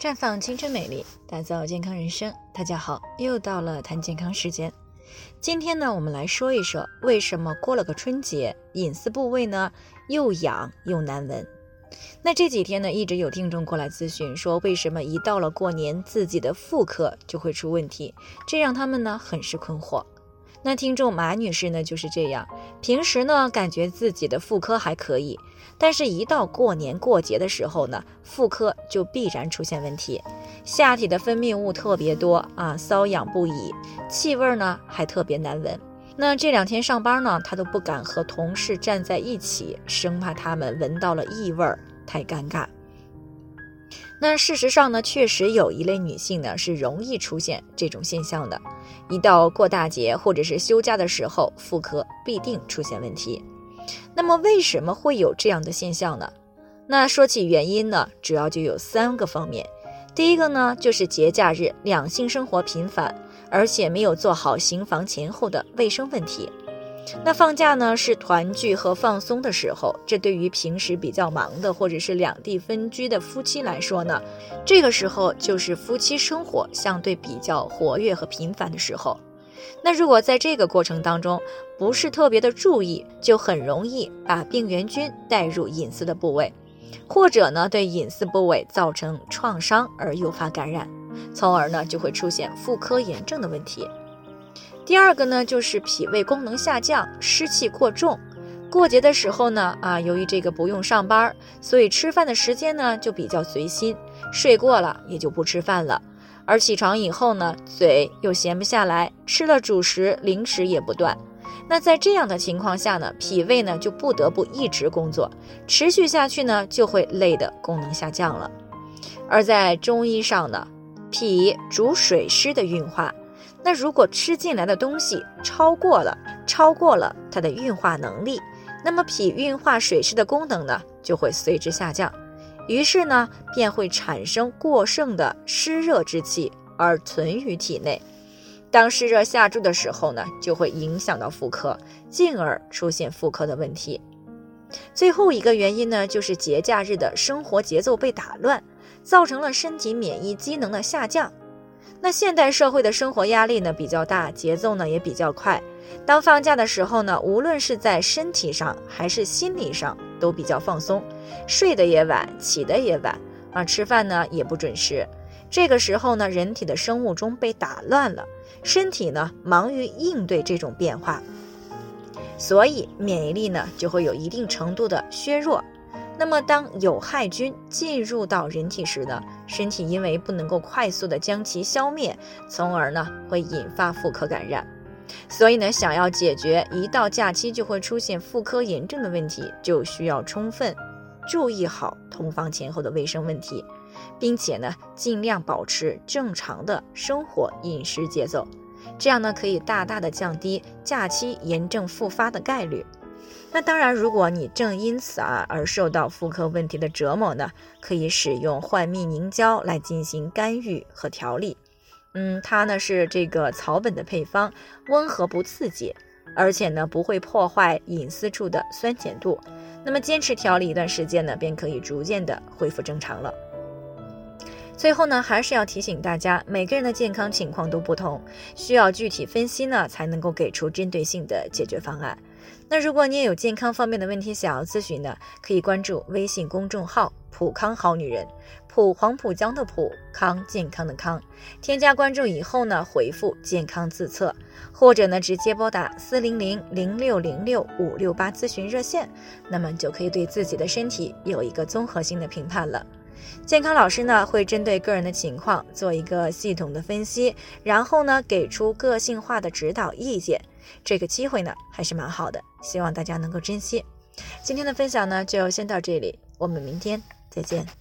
绽放青春美丽，打造健康人生。大家好，又到了谈健康时间。今天呢，我们来说一说为什么过了个春节，隐私部位呢又痒又难闻。那这几天呢，一直有听众过来咨询，说为什么一到了过年，自己的妇科就会出问题，这让他们呢很是困惑。那听众马女士呢就是这样，平时呢感觉自己的妇科还可以，但是一到过年过节的时候呢，妇科就必然出现问题，下体的分泌物特别多啊，瘙痒不已，气味呢还特别难闻。那这两天上班呢，她都不敢和同事站在一起，生怕他们闻到了异味，太尴尬。那事实上呢，确实有一类女性呢是容易出现这种现象的，一到过大节或者是休假的时候，妇科必定出现问题。那么为什么会有这样的现象呢？那说起原因呢，主要就有三个方面。第一个呢，就是节假日两性生活频繁，而且没有做好行房前后的卫生问题。那放假呢是团聚和放松的时候，这对于平时比较忙的或者是两地分居的夫妻来说呢，这个时候就是夫妻生活相对比较活跃和频繁的时候。那如果在这个过程当中不是特别的注意，就很容易把病原菌带入隐私的部位，或者呢对隐私部位造成创伤而诱发感染，从而呢就会出现妇科炎症的问题。第二个呢，就是脾胃功能下降，湿气过重。过节的时候呢，啊，由于这个不用上班，所以吃饭的时间呢就比较随心，睡过了也就不吃饭了。而起床以后呢，嘴又闲不下来，吃了主食零食也不断。那在这样的情况下呢，脾胃呢就不得不一直工作，持续下去呢就会累的功能下降了。而在中医上呢，脾主水湿的运化。那如果吃进来的东西超过了，超过了它的运化能力，那么脾运化水湿的功能呢就会随之下降，于是呢便会产生过剩的湿热之气而存于体内。当湿热下注的时候呢，就会影响到妇科，进而出现妇科的问题。最后一个原因呢，就是节假日的生活节奏被打乱，造成了身体免疫机能的下降。那现代社会的生活压力呢比较大，节奏呢也比较快。当放假的时候呢，无论是在身体上还是心理上都比较放松，睡得也晚，起得也晚啊，吃饭呢也不准时。这个时候呢，人体的生物钟被打乱了，身体呢忙于应对这种变化，所以免疫力呢就会有一定程度的削弱。那么，当有害菌进入到人体时呢，身体因为不能够快速的将其消灭，从而呢会引发妇科感染。所以呢，想要解决一到假期就会出现妇科炎症的问题，就需要充分注意好同房前后的卫生问题，并且呢尽量保持正常的生活饮食节奏，这样呢可以大大的降低假期炎症复发的概率。那当然，如果你正因此啊而受到妇科问题的折磨呢，可以使用幻蜜凝胶来进行干预和调理。嗯，它呢是这个草本的配方，温和不刺激，而且呢不会破坏隐私处的酸碱度。那么坚持调理一段时间呢，便可以逐渐的恢复正常了。最后呢，还是要提醒大家，每个人的健康情况都不同，需要具体分析呢，才能够给出针对性的解决方案。那如果你也有健康方面的问题想要咨询呢，可以关注微信公众号“普康好女人”，普黄浦江的普康健康的康，添加关注以后呢，回复“健康自测”，或者呢直接拨打四零零零六零六五六八咨询热线，那么就可以对自己的身体有一个综合性的评判了。健康老师呢会针对个人的情况做一个系统的分析，然后呢给出个性化的指导意见。这个机会呢还是蛮好的，希望大家能够珍惜。今天的分享呢就先到这里，我们明天再见。